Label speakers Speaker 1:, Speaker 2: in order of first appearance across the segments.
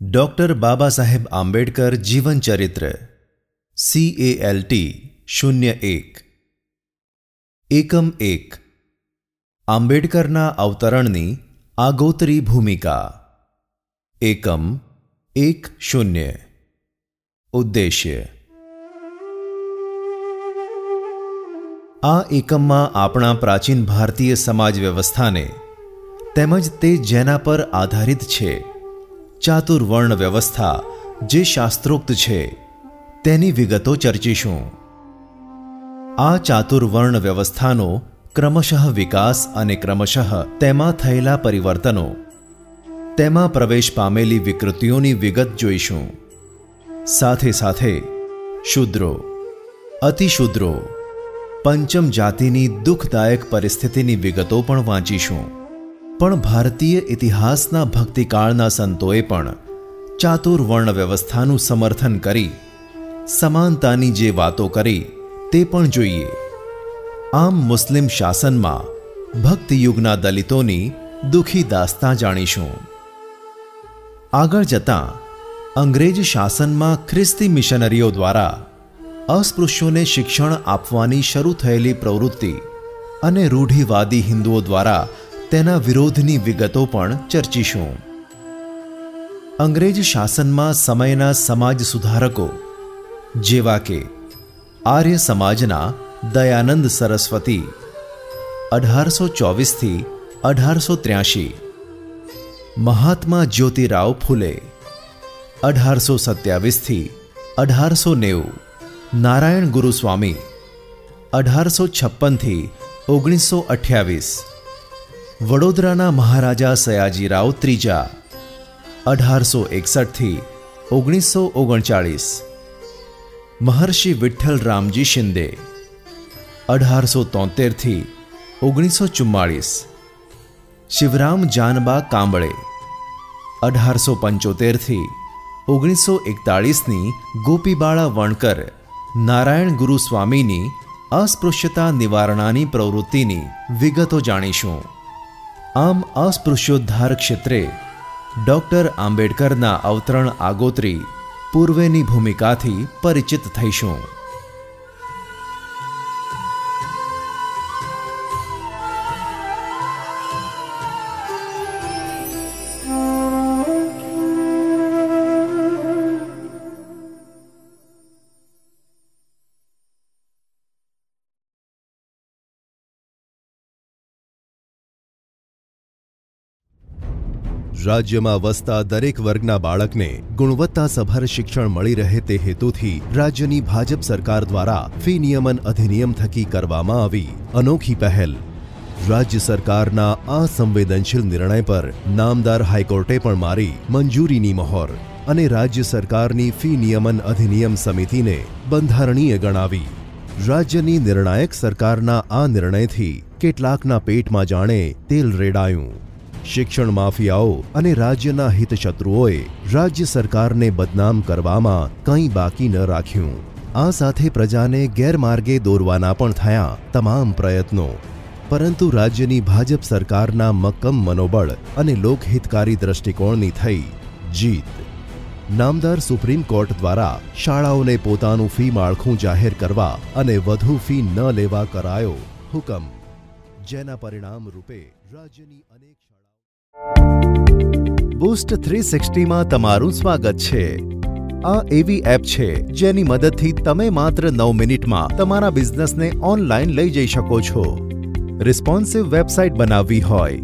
Speaker 1: Doctor Baba Saheb Ambedkar જીવન ચરિત્ર C A L T શૂન્ય એક એકમ એક આંબેડકરના અવતરણની આગોતરી ભૂમિકા એકમ એક શૂન્ય ઉદ્દેશ્ય આ એકમમાં આપણા પ્રાચીન ભારતીય સમાજ વ્યવસ્થાને તેમજ તે જેના પર આધારિત છે ચાતુર્વર્ણ વ્યવસ્થા જે શાસ્ત્રોક્ત છે, તેની વિગતો ચર્ચીશું. આ ચાતુર્વર્ણ વ્યવસ્થાનો ક્રમશઃ વિકાસ અને ક્રમશઃ તેમાં થયેલા પરિવર્તનો. તેમાં પ્રવેશ પામેલી વિકૃતિઓની વિગત જોઈશું. સાથે સાથે, શુદ્રો, અતિશુદ્રો, પંચમ જાતિની દુઃખદાયક પરિસ્થિતિની વિગતો પણ વાંચીશું. પણ ભારતીય ઇતિહાસના ભક્તિકાળના સંતોએ પણ ચાતુર્વર્ણ વ્યવસ્થાનું સમર્થન કરી, સમાનતાની જે વાતો કરી તે પણ જોઈએ. આમ મુસ્લિમ શાસનમાં ભક્તિયુગના દલિતોની દુઃખી દાસ્તા જાણીશું. આગળ જતાં, અંગ્રેજ શાસનમાં ખ્રિસ્તી મિશનરીઓ દ્વારા અસ્પૃશ્યોને શિક્ષણ આપવાની શરૂ થયેલી પ્રવૃત્તિ અને રૂઢિવાદી હિન્દુઓ દ્વારા તેના વિરોધની વિગતો પણ ચર્ચીશું અંગ્રેજ શાસનમાં સમયના સમાજ સુધારકો જેવા કે આર્ય સમાજના દયાનંદ સરસ્વતી અઢારસો ચોવીસથી અઢારસો ત્ર્યાસી મહાત્મા જ્યોતિરાવ ફૂલે અઢારસો સત્યાવીસથી અઢારસો નેવું નારાયણ ગુરુસ્વામી અઢારસો છપ્પનથી ઓગણીસો અઠ્યાવીસ વડોદરાના મહારાજા સયાજીરાવ ત્રીજા, અઢારસો એકસઠથી ઓગણીસો ઓગણચાળીસ. મહર્ષિ વિઠ્ઠલ રામજી શિંદે, અઢારસો તોતેરથી ઓગણીસો ચુમ્માળીસ. શિવરામ જાનબા કાંબળે, અઢારસો પંચોતેરથી ઓગણીસો એકતાળીસની ગોપીબાળા વણકર, નારાયણ ગુરુ સ્વામીની અસ્પૃશ્યતા નિવારણાની પ્રવૃત્તિની વિગતો જાણીશું. આમ અસ્પૃશ્યોદ્ધાર ક્ષેત્રે ડૉક્ટર આંબેડકરના અવતરણ આગોતરી પૂર્વેની ભૂમિકાથી પરિચિત થઈશું.
Speaker 2: રાજ્યમાં વસતા દરેક વર્ગના બાળકને ગુણવત્તાસભર શિક્ષણ મળી રહે તે હેતુથી રાજ્યની ભાજપ સરકાર દ્વારા ફી નિયમન અધિનિયમ થકી કરવામાં આવી અનોખી પહેલ. રાજ્ય સરકારના આ સંવેદનશીલ નિર્ણય પર નામદાર હાઈકોર્ટે પણ મારી મંજૂરીની મહોર અને રાજ્ય સરકારની ફી નિયમન અધિનિયમ સમિતિને બંધારણીય ગણાવી. રાજ્યની નિર્ણાયક સરકારના આ નિર્ણયથી કેટલાકના પેટમાં જાણે તેલ રેડાયું. શિક્ષણ માફિયાઓ અને રાજ્યના હિતશત્રુઓએ રાજ્ય સરકારને બદનામ કરવામાં કંઈ બાકી ન રાખ્યું આ સાથે પ્રજાને ગેરમાર્ગે દોરવાના પણ થયા તમામ પ્રયત્નો પરંતુ રાજ્યની ભાજપ સરકારના મક્કમ મનોબળ અને લોકહિતકારી દ્રષ્ટિકોણની થઈ જીત નામદાર સુપ્રીમ કોર્ટ દ્વારા શાળાઓને પોતાનું ફી માળખું જાહેર કરવા અને વધુ ફી ન લેવા કરાયો હુકમ જેના પરિણામ રૂપે રાજ્યની અનેક બુસ્ટ થ્રી સિક્સટીમાં તમારું સ્વાગત છે. આ એવી એપ છે જેની મદદથી તમે માત્ર નવ મિનિટમાં તમારા બિઝનેસને ઓનલાઈન લઈ જઈ શકો છો. રિસ્પોન્સિવ વેબસાઇટ બનાવવી હોય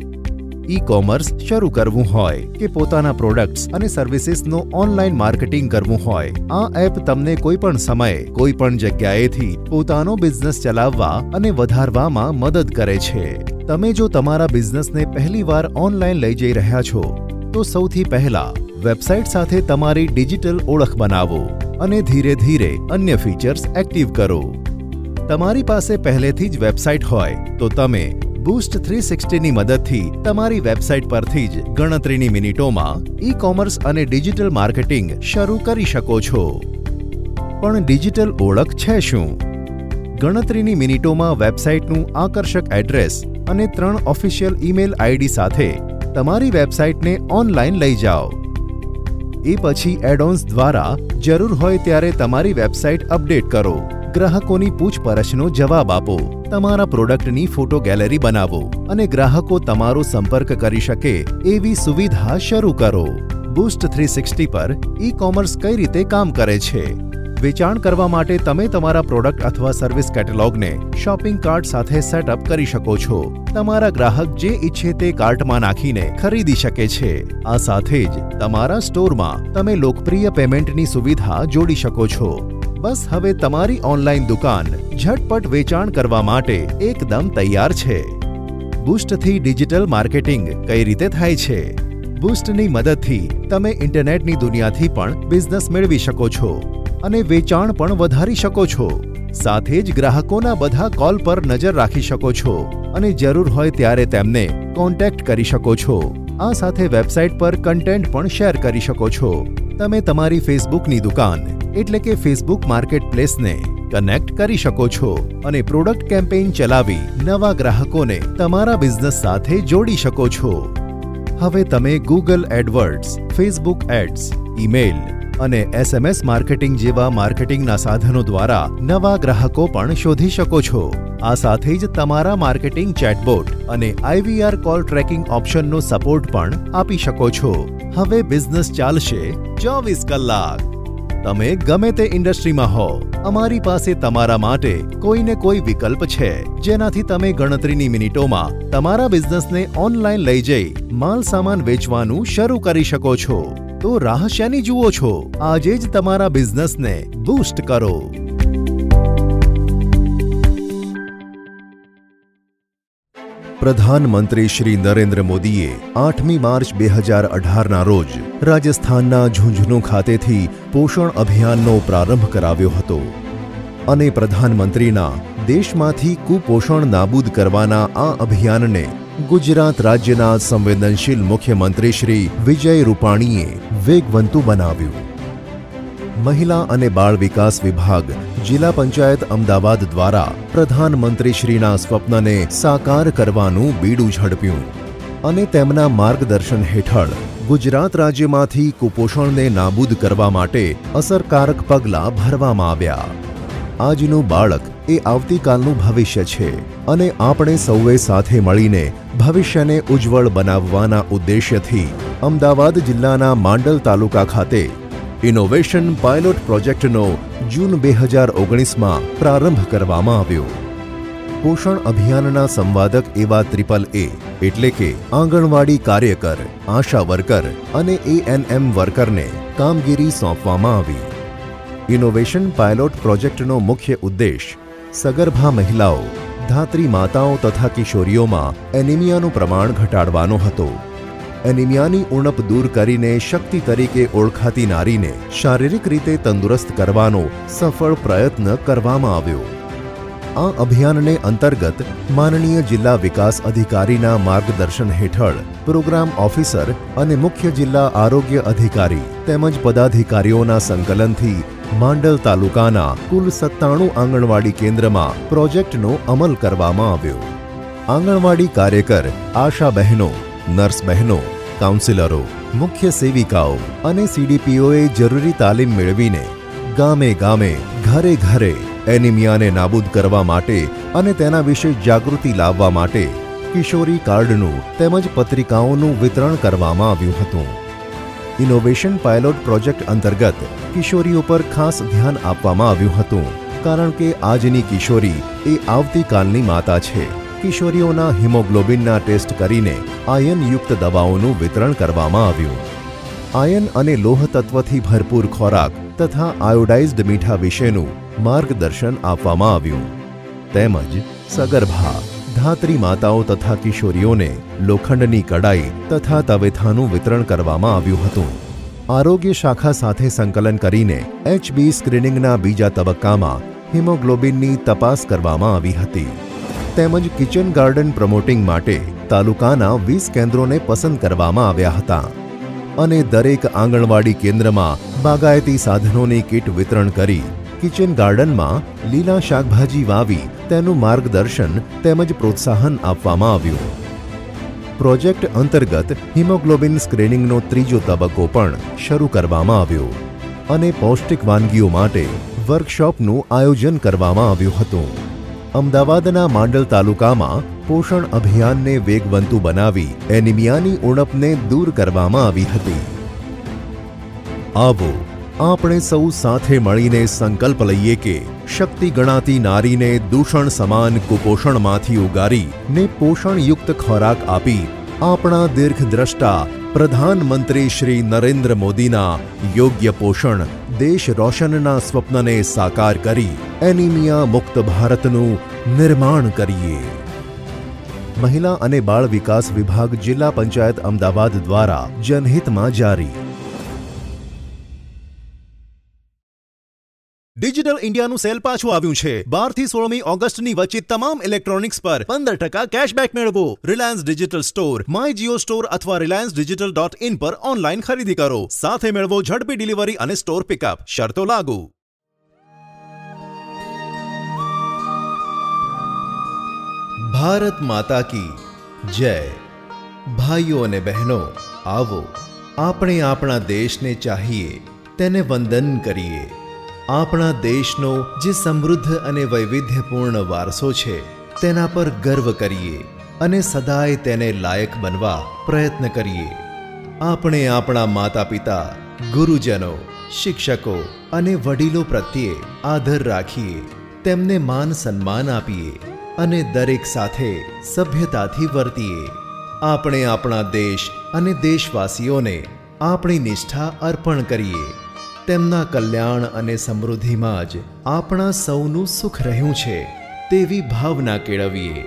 Speaker 2: ઈ કોમર્સ શરૂ કરવું હોય કે પોતાના પ્રોડક્ટ્સ અને સર્વિસીસનું ઓનલાઈન માર્કેટિંગ કરવું હોય, આ એપ તમને કોઈ પણ સમયે, કોઈ પણ જગ્યાએથી પોતાનો બિઝનેસ ચલાવવા અને વધારવામાં મદદ કરે છે. તમે જો તમારા બિઝનેસને પહેલીવાર ઓનલાઈન લઈ જઈ રહ્યા છો, તો સૌથી પહેલા વેબસાઇટ સાથે તમારી ડિજિટલ ઓળખ બનાવો અને ધીરે ધીરે અન્ય ફીચર્સ એક્ટિવ કરો. તમારી પાસે પહેલેથી જ વેબસાઇટ હોય, તો તમે બૂસ્ટ થ્રી સિક્સટીની મદદથી તમારી વેબસાઇટ પરથી જ ગણતરીની મિનિટોમાં ઈ કોમર્સ અને ડિજિટલ માર્કેટિંગ શરૂ કરી શકો છો. પણ ડિજિટલ ઓળખ છે શું? ગણતરીની મિનિટોમાં વેબસાઇટનું આકર્ષક એડ્રેસ અને ત્રણ ઓફિશિયલ ઈમેલ આઈડી સાથે તમારી વેબસાઇટને ઓનલાઈન લઈ જાઓ એ પછી એડોન્સ દ્વારા જરૂર હોય ત્યારે તમારી વેબસાઇટ અપડેટ કરો ગ્રાહકોની પૂછપરછનો જવાબ આપો તમારા પ્રોડક્ટની ફોટો ગેલેરી બનાવો અને ગ્રાહકો તમારો સંપર્ક કરી શકે એવી સુવિધા શરૂ કરો બુસ્ટ થ્રી સિક્સટી પર ઈ કોમર્સ કઈ રીતે કામ કરે છે વેચાણ કરવા માટે તમે તમારા પ્રોડક્ટ અથવા સર્વિસ કેટેલોગને શોપિંગ કાર્ટ સાથે સેટઅપ કરી શકો છો તમારા ગ્રાહક જે ઈચ્છે તે કાર્ટમાં નાખીને ખરીદી શકે છે આ સાથે જ તમારા સ્ટોરમાં તમે લોકપ્રિય પેમેન્ટની સુવિધા જોડી શકો છો બસ હવે તમારી ઓનલાઈન દુકાન ઝટપટ વેચાણ કરવા માટે એકદમ તૈયાર છે બુસ્ટથી ડિજિટલ માર્કેટિંગ કઈ રીતે થાય છે બુસ્ટની મદદથી તમે ઇન્ટરનેટની દુનિયાથી પણ બિઝનેસ મેળવી શકો છો અને વેચાણ પણ વધારી શકો છો સાથે જ ગ્રાહકોના બધા કોલ પર નજર રાખી શકો છો અને જરૂર હોય ત્યારે તેમને કોન્ટેક્ટ કરી શકો છો આ સાથે વેબસાઇટ પર કન્ટેન્ટ પણ શેર કરી શકો છો તમે તમારી ફેસબુકની દુકાન એટલે કે ફેસબુક માર્કેટ પ્લેસને કનેક્ટ કરી શકો છો અને પ્રોડક્ટ કેમ્પેઇન ચલાવી નવા ગ્રાહકોને તમારા બિઝનેસ સાથે જોડી શકો છો હવે તમે Google AdWords Facebook ads email અને એસએમએસ માર્કેટિંગ જેવા માર્કેટિંગના સાધનો દ્વારા નવા ગ્રાહકો પણ શોધી શકો છો આ સાથે જ તમારા માર્કેટિંગ ચેટબોટ અને આઈવીઆર કોલ ટ્રેકિંગ ઓપ્શનનો સપોર્ટ પણ આપી શકો છો હવે બિઝનેસ ચાલશે ચોવીસ કલાક તમે ગમે તે ઇન્ડસ્ટ્રીમાં હો અમારી પાસે તમારા માટે કોઈને કોઈ વિકલ્પ છે જેનાથી તમે ગણતરીની મિનિટોમાં તમારા બિઝનેસને ઓનલાઈન લઈ જઈ માલ સામાન વેચવાનું શરૂ કરી શકો છો તો રાહ શેની જુઓ છો. આજે જ તમારા બિઝનેસને બૂસ્ટ કરો. પ્રધાનમંત્રી શ્રી નરેન્દ્ર મોદીએ આઠમી માર્ચ બે હજાર અઢારના રોજ રાજસ્થાનના ઝુંઝુનુ ખાતેથી પોષણ અભિયાનનો પ્રારંભ કરાવ્યો હતો. અને પ્રધાનમંત્રીના દેશમાંથી કુપોષણ નાબૂદ કરવાના આ અભિયાનને ગુજરાત રાજ્યના સંવેદનશીલ મુખ્યમંત્રી શ્રી વિજય રૂપાણીએ વેગવંતુ બનાવ્યું મહિલા અને બાળ વિકાસ વિભાગ જિલ્લા પંચાયત અમદાવાદ દ્વારા પ્રધાનમંત્રીશ્રીના સ્વપ્નને સાકાર કરવાનું બીડું ઝડપ્યું અને તેમના માર્ગદર્શન હેઠળ ગુજરાત રાજ્યમાંથી કુપોષણને નાબૂદ કરવા માટે અસરકારક પગલાં ભરવામાં આવ્યા આજનું બાળક એ આવતીકાલનું ભવિષ્ય છે અને આપણે સૌએ સાથે મળીને ભવિષ્યને ઉજ્જવળ બનાવવાના ઉદ્દેશ્યથી અમદાવાદ જિલ્લાના માંડલ તાલુકા ખાતે ઇનોવેશન પાયલોટ પ્રોજેક્ટનો જૂન બે હજાર ઓગણીસમાં પ્રારંભ કરવામાં આવ્યો પોષણ અભિયાનના સંવાદક એવા ત્રિપલ એ એટલે કે આંગણવાડી કાર્યકર આશા વર્કર અને એએનએમ વર્કરને કામગીરી સોંપવામાં આવી ઇનોવેશન પાયલોટ પ્રોજેક્ટનો મુખ્ય ઉદ્દેશ સગર્ભા મહિલાઓ, ધાત્રી માતાઓ તથા કિશોરીઓમાં એનિમિયાનું પ્રમાણ ઘટાડવાનો હતો. એનિમિયાની ઉણપ દૂર કરીને શક્તિ તરીકે ઓળખાતી નારીને શારીરિક રીતે તંદુરસ્ત કરવાનો સફળ પ્રયત્ન કરવામાં આવ્યો. આ અભિયાનને અંતર્ગત માનનીય જિલ્લા વિકાસ અધિકારીના માર્ગદર્શન હેઠળ પ્રોગ્રામ ઓફિસર અને મુખ્ય જિલ્લા આરોગ્ય અધિકારી તેમજ પદાધિકારીઓના સંકલનથી માંડલ તાલુકાના કુલ સત્તાણું આંગણવાડી કેન્દ્રમાં પ્રોજેક્ટનો અમલ કરવામાં આવ્યો. આંગણવાડી કાર્યકર આશા બહેનો, નર્સ બહેનો, કાઉન્સિલરો, મુખ્ય સેવિકાઓ અને સીડીપીઓએ જરૂરી તાલીમ મેળવીને ગામે ગામે, ઘરે ઘરે એનિમિયાને નાબૂદ કરવા માટે અને તેના વિશે જાગૃતિ લાવવા માટે કિશોરી કાર્ડનું તેમજ પત્રિકાઓનું વિતરણ કરવામાં આવ્યું હતું. ઇનોવેશન પાયલોટ પ્રોજેક્ટ અંતર્ગત કિશોરીઓ પર ખાસ ધ્યાન આપવામાં આવ્યું હતું કારણ કે આજની કિશોરી એ આવતીકાલની માતા છે કિશોરીઓના હિમોગ્લોબિનના ટેસ્ટ કરીને આયનયુક્ત દવાઓનું વિતરણ કરવામાં આવ્યું આયન અને લોહ તત્વથી ભરપૂર ખોરાક તથા આયોડાઇઝ્ડ મીઠા વિશેનું માર્ગદર્શન આપવામાં આવ્યું તેમજ સગર્ભા ધાત્રી માતાઓ તથા કિશોરીઓને લોખંડની કડાઈ તથા તવેથાનું વિતરણ કરવામાં આવ્યું હતું. આરોગ્ય શાખા સાથે સંકલન કરીને એચબી સ્ક્રીનિંગના બીજા તબક્કામાં હિમોગ્લોબિનની તપાસ કરવામાં આવી હતી. તેમજ કિચન ગાર્ડન પ્રમોટિંગ માટે તાલુકાના વીસ કેન્દ્રોને પસંદ કરવામાં આવ્યા હતા. અને દરેક આંગણવાડી કેન્દ્રમાં બાગાયતી સાધનોની કીટ વિતરણ કરી કિચન ગાર્ડનમાં લીલા શાકભાજી વાવી તેનું માર્ગદર્શન તેમજ પ્રોત્સાહન આપવામાં આવ્યું. પ્રોજેક્ટ અંતર્ગત હિમોગ્લોબિન સ્ક્રીનિંગનો ત્રીજો તબક્કો પણ શરૂ કરવામાં આવ્યો અને પૌષ્ટિક વાનગીઓ માટે વર્કશોપનું આયોજન કરવામાં આવ્યું હતું. અમદાવાદના માંડલ તાલુકામાં પોષણ અભિયાનને વેગવંતુ બનાવી એનિમિયાની ઉણપને દૂર કરવામાં આવી હતી. આવો આપણે સૌ સાથે મળીને સંકલ્પ લઈએ કે શક્તિ ગણાતી નારીને દૂષણ સમાન કુપોષણમાંથી ઉગારી ને પોષણયુક્ત ખોરાક આપી આપણા દીર્ઘદ્રષ્ટા પ્રધાનમંત્રી શ્રી નરેન્દ્ર મોદીના યોગ્ય પોષણ દેશ રોશનના સ્વપ્નને સાકાર કરી એનિમિયા મુક્ત ભારતનું નિર્માણ કરીએ મહિલા અને બાળ વિકાસ વિભાગ જિલ્લા પંચાયત અમદાવાદ દ્વારા જનહિતમાં જારી ડિજિટલ ઇન્ડિયાનું સેલ પાછું આવ્યું છે બારથી સોળમી ઓગસ્ટની વચ્ચે તમામ ઇલેક્ટ્રોનિક્સ પર પંદર ટકા કેશબેક મેળવો Reliance Digital store my Jio store અથવા રિલાયન્સ ડિજિટલ ડોટ ઇન પર ઓનલાઈન ખરીદી કરો સાથે મેળવો ઝડપી ડિલિવરી અને સ્ટોર પિકઅપ શરતો લાગુ
Speaker 1: ભારત માતા કી જય ભાઈઓ અને બહેનો આવો આપણે આપણા દેશને ચાહીએ તેને વંદન કરીએ આપણા દેશનો જે સમૃદ્ધ અને વૈવિધ્યપૂર્ણ વારસો છે, તેના પર ગર્વ કરીએ અને સદાય તેને લાયક બનવા પ્રયત્ન કરીએ. આપણે આપણા માતા પિતા ગુરુજનો, શિક્ષકો અને વડીલો પ્રત્યે આદર રાખીએ, તેમને માન સન્માન આપીએ અને દરેક સાથે સભ્યતાથી વર્તીએ. આપણે આપણા દેશ અને દેશવાસીઓને આપણી નિષ્ઠા અર્પણ કરીએ. તેમના કલ્યાણ અને સમૃદ્ધિમાં જ આપણા સૌનું સુખ રહ્યું છે તેવી ભાવના કેળવીએ.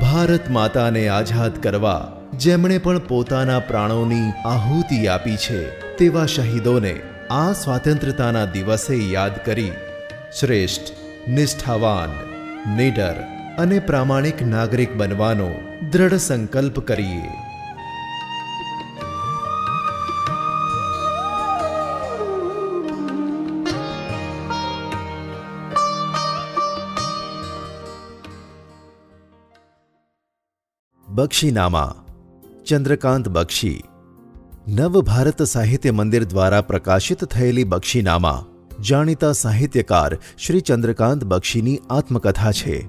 Speaker 1: ભારત માતાને આઝાદ કરવા જેમણે પણ પોતાના પ્રાણોની આહુતિ આપી છે તેવા શહીદોને આ સ્વાતંત્રતાના દિવસે યાદ કરી શ્રેષ્ઠ, નિષ્ઠાવાન, નિડર અને પ્રામાણિક નાગરિક બનવાનો દ્રઢ સંકલ્પ કરીએ.
Speaker 2: બક્ષીનામા ચંદ્રકાંત બક્ષી નવ ભારત સાહિત્ય મંદિર દ્વારા પ્રકાશિત થયેલી બક્ષીનામા જાણીતા સાહિત્યકાર શ્રી ચંદ્રકાંત બક્ષીની આત્મકથા છે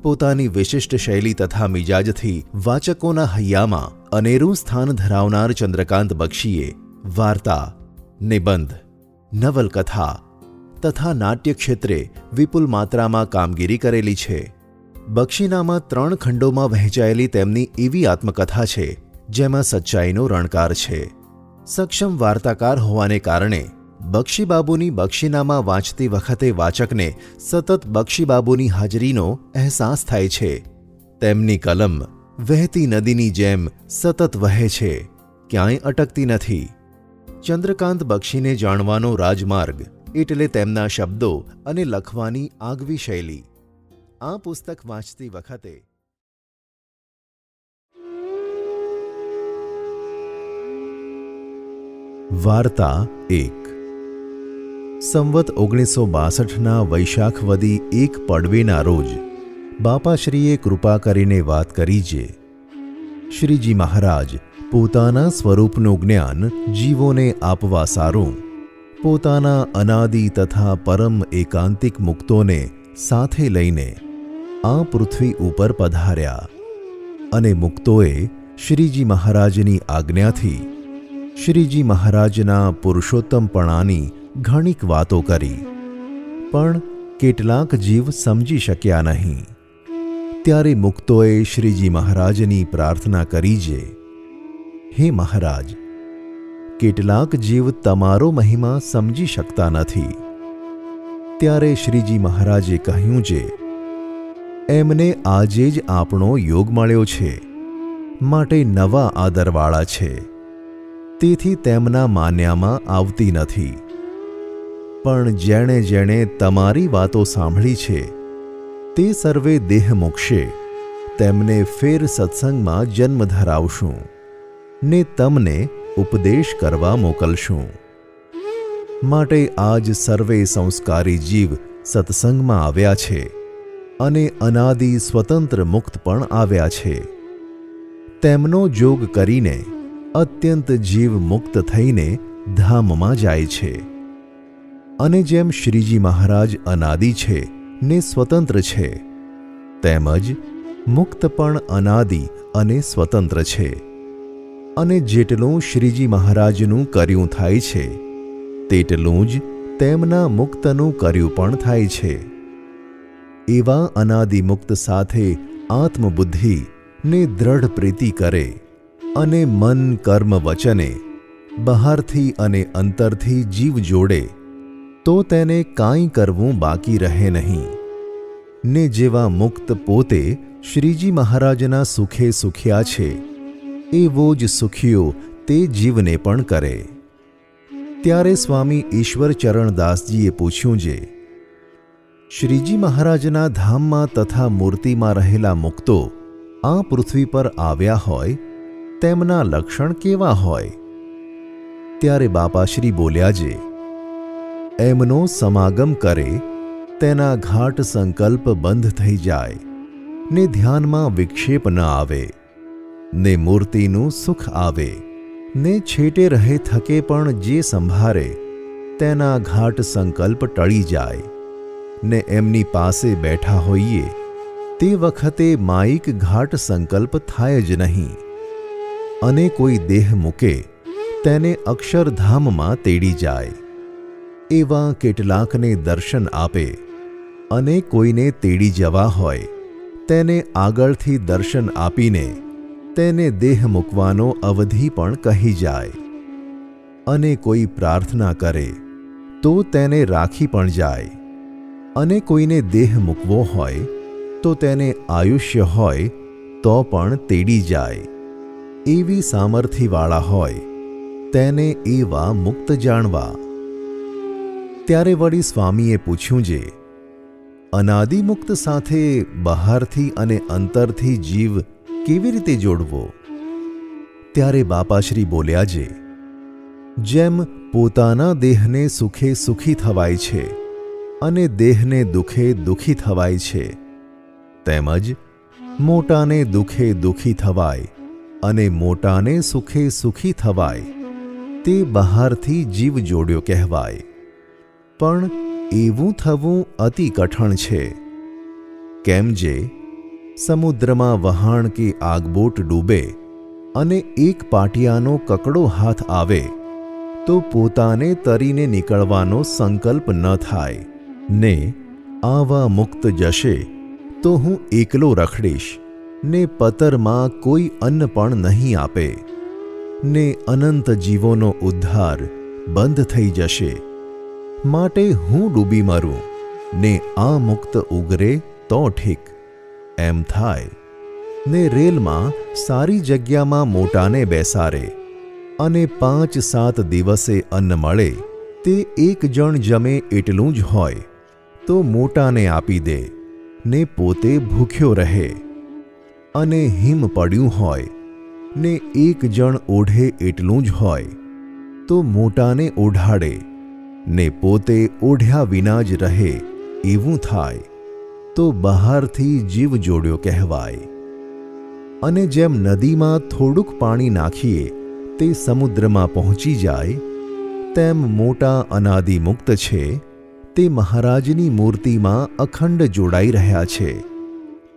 Speaker 2: પોતાની વિશિષ્ટ શૈલી તથા મિજાજથી વાચકોના હૈયામાં અનેરું સ્થાન ધરાવનાર ચંદ્રકાંત બક્ષીએ વાર્તા નિબંધ નવલકથા તથા નાટ્ય ક્ષેત્રે વિપુલ માત્રામાં કામગીરી કરેલી છે બક્ષીનામાં ત્રણ ખંડોમાં વહેંચાયેલી તેમની એવી આત્મકથા છે, જેમાં સચ્ચાઈનો રણકાર છે. સક્ષમ વાર્તાકાર હોવાને કારણે, બક્ષીબાબુની બક્ષીનામાં વાંચતી વખતે વાચકને સતત બક્ષીબાબુની હાજરીનો અહેસાસ થાય છે. તેમની કલમ વહેતી નદીની જેમ સતત વહે છે, ક્યાંય અટકતી નથી. ચંદ્રકાંત બક્ષીને જાણવાનો રાજમાર્ગ, એટલે તેમના શબ્દો અને લખવાની આગવી શૈલી. આ પુસ્તક વાંચતી વખતે વાર્તા એક સંવત ઓગણીસો બાસઠના વૈશાખવદી એક પડવેના રોજ બાપાશ્રીએ કૃપા કરીને વાત કરી જે શ્રીજી મહારાજ પોતાના સ્વરૂપનું જ્ઞાન જીવોને આપવા સારું પોતાના અનાદિ તથા પરમ એકાંતિક મુક્તોને સાથે લઈને આ પૃથ્વી ઉપર પધાર્યા અને મુક્તોએ શ્રીજી મહારાજની આજ્ઞાથી શ્રીજી મહારાજના પુરુષોત્તમપણાની ઘણીક વાતો કરી. પણ કેટલાક જીવ સમજી શક્યા નહીં. ત્યારે મુક્તોએ શ્રીજી મહારાજની પ્રાર્થના કરી જે, હે મહારાજ, કેટલાક જીવ તમારો મહિમા સમજી શકતા નથી. ત્યારે શ્રીજી મહારાજે કહ્યું જે એમને આજે જ આપણો યોગ મળ્યો છે, માટે નવા આદરવાળા છે. તેથી તેમના માન્યામાં આવતી નથી. પણ જેણે જેણે તમારી વાતો સાંભળી છે, તે સર્વે દેહ મૂકશે તેમને ફેર સત્સંગમાં જન્મ ધરાવશું, ને તમને ઉપદેશ કરવા મોકલશું. માટે આજ સર્વે સંસ્કારી જીવ સત્સંગમાં આવ્યા છે. અને અનાદિ સ્વતંત્ર મુક્ત પણ આવ્યા છે. તેમનો જોગ કરીને અત્યંત જીવ મુક્ત થઈને ધામમાં જાય છે. અને જેમ શ્રીજી મહારાજ અનાદિ છે ને સ્વતંત્ર છે, તેમજ મુક્ત પણ અનાદિ અને સ્વતંત્ર છે. અને જેટલું શ્રીજી મહારાજનું કર્યું થાય છે, તેટલું જ તેમના મુક્તનું કર્યું પણ થાય છે. એવા અનાદિમુક્ત સાથે આત્મબુદ્ધિ ને દ્રઢ પ્રીતિ કરે અને મન કર્મ વચને બહારથી અને અંતરથી જીવ જોડે, તો તેને કાંઈ કરવું બાકી રહે નહીં. ને જેવા મુક્ત પોતે શ્રીજી મહારાજના સુખે સુખ્યા છે, એવો જ સુખીઓ તે જીવને પણ કરે. ત્યારે સ્વામી ઈશ્વરચરણદાસજીએ પૂછ્યું જે શ્રીજી મહારાજના ધામમાં તથા મૂર્તિમાં રહેલા મુક્તો આ પૃથ્વી પર આવ્યા હોય, તેમના લક્ષણ કેવા હોય? ત્યારે બાપાશ્રી બોલ્યા જે, એમનો સમાગમ કરે, તેના ઘાટ સંકલ્પ બંધ થઈ જાય, ને ધ્યાનમાં વિક્ષેપ ન આવે, ને મૂર્તિનું સુખ આવે, ને છેટે રહે થકે પણ જે સંભારે, તેના ઘાટ સંકલ્પ ટળી જાય. ને એમની પાસે બેઠા હોઈએ, તે વખતે માઇક ઘાટ સંકલ્પ થાય જ નહીં. અને કોઈ દેહ મૂકે, તેને અક્ષરધામમાં તેડી જાય. એવા કેટલાકને દર્શન આપે, અને કોઈને તેડી જવા હોય, તેને આગળથી દર્શન આપીને, તેને દેહ મૂકવાનો અવધિ પણ કહી જાય. અને કોઈ પ્રાર્થના કરે, તો તેને રાખી પણ જાય. અને કોઈને દેહ મૂકવો હોય, તો તેને આયુષ્ય હોય, તો પણ તેડી જાય. એવી સામર્થ્યવાળા હોય, તેને એવા મુક્ત જાણવા. ત્યારે વળી સ્વામીએ પૂછ્યું જે, અનાદિમુક્ત સાથે બહારથી અને અંતરથી જીવ કેવી રીતે જોડવો? ત્યારે બાપાશ્રી બોલ્યા જે, જેમ પોતાના દેહને સુખે સુખી થવાય છે અને દેહને દુખે દુખી થવાય છે. તેમજ મોટાને દુખે દુખી થવાય અને મોટાને સુખે સુખી થવાય તે બહારથી જીવ જોડ્યો કહેવાય. પણ એવું થવું અતિ કઠણ છે. કેમ જે સમુદ્રમાં વહાણ કે આગબોટ ડૂબે અને એક પાટિયાનો કકડો હાથ આવે, તો પોતાને તરીને નીકળવાનો સંકલ્પ ન થાય. ને આવા મુક્ત જશે, તો હું એકલો રખડીશ, ને પતરમાં કોઈ અન્ન પણ નહીં આપે. ને અનંત જીવોનો ઉદ્ધાર બંધ થઈ જશે. માટે હું ડૂબી મરું, ને આ મુક્ત ઉગરે તો ઠીક. એમ થાય. ને રેલમાં સારી જગ્યામાં મોટાને બેસારે અને પાંચ સાત દિવસે અન્ન મળે, તે એક જણ જમે એટલું જ હોય. તો મોટાને આપી દે, ને પોતે ભૂખ્યો રહે. અને હિમ પડ્યું હોય, ને એક જણ ઓઢે એટલું જ હોય. તો મોટાને ઓઢાડે, ને પોતે ઓઢ્યા વિના જ રહે, એવું થાય. તો બહારથી જીવ જોડ્યો કહેવાય. અને જેમ નદીમાં થોડુંક પાણી નાખીએ, તે સમુદ્રમાં પહોંચી જાય, તેમ મોટા અનાદિમુક્ત છે. તે મહારાજની મૂર્તિમાં અખંડ જોડાઈ રહ્યા છે.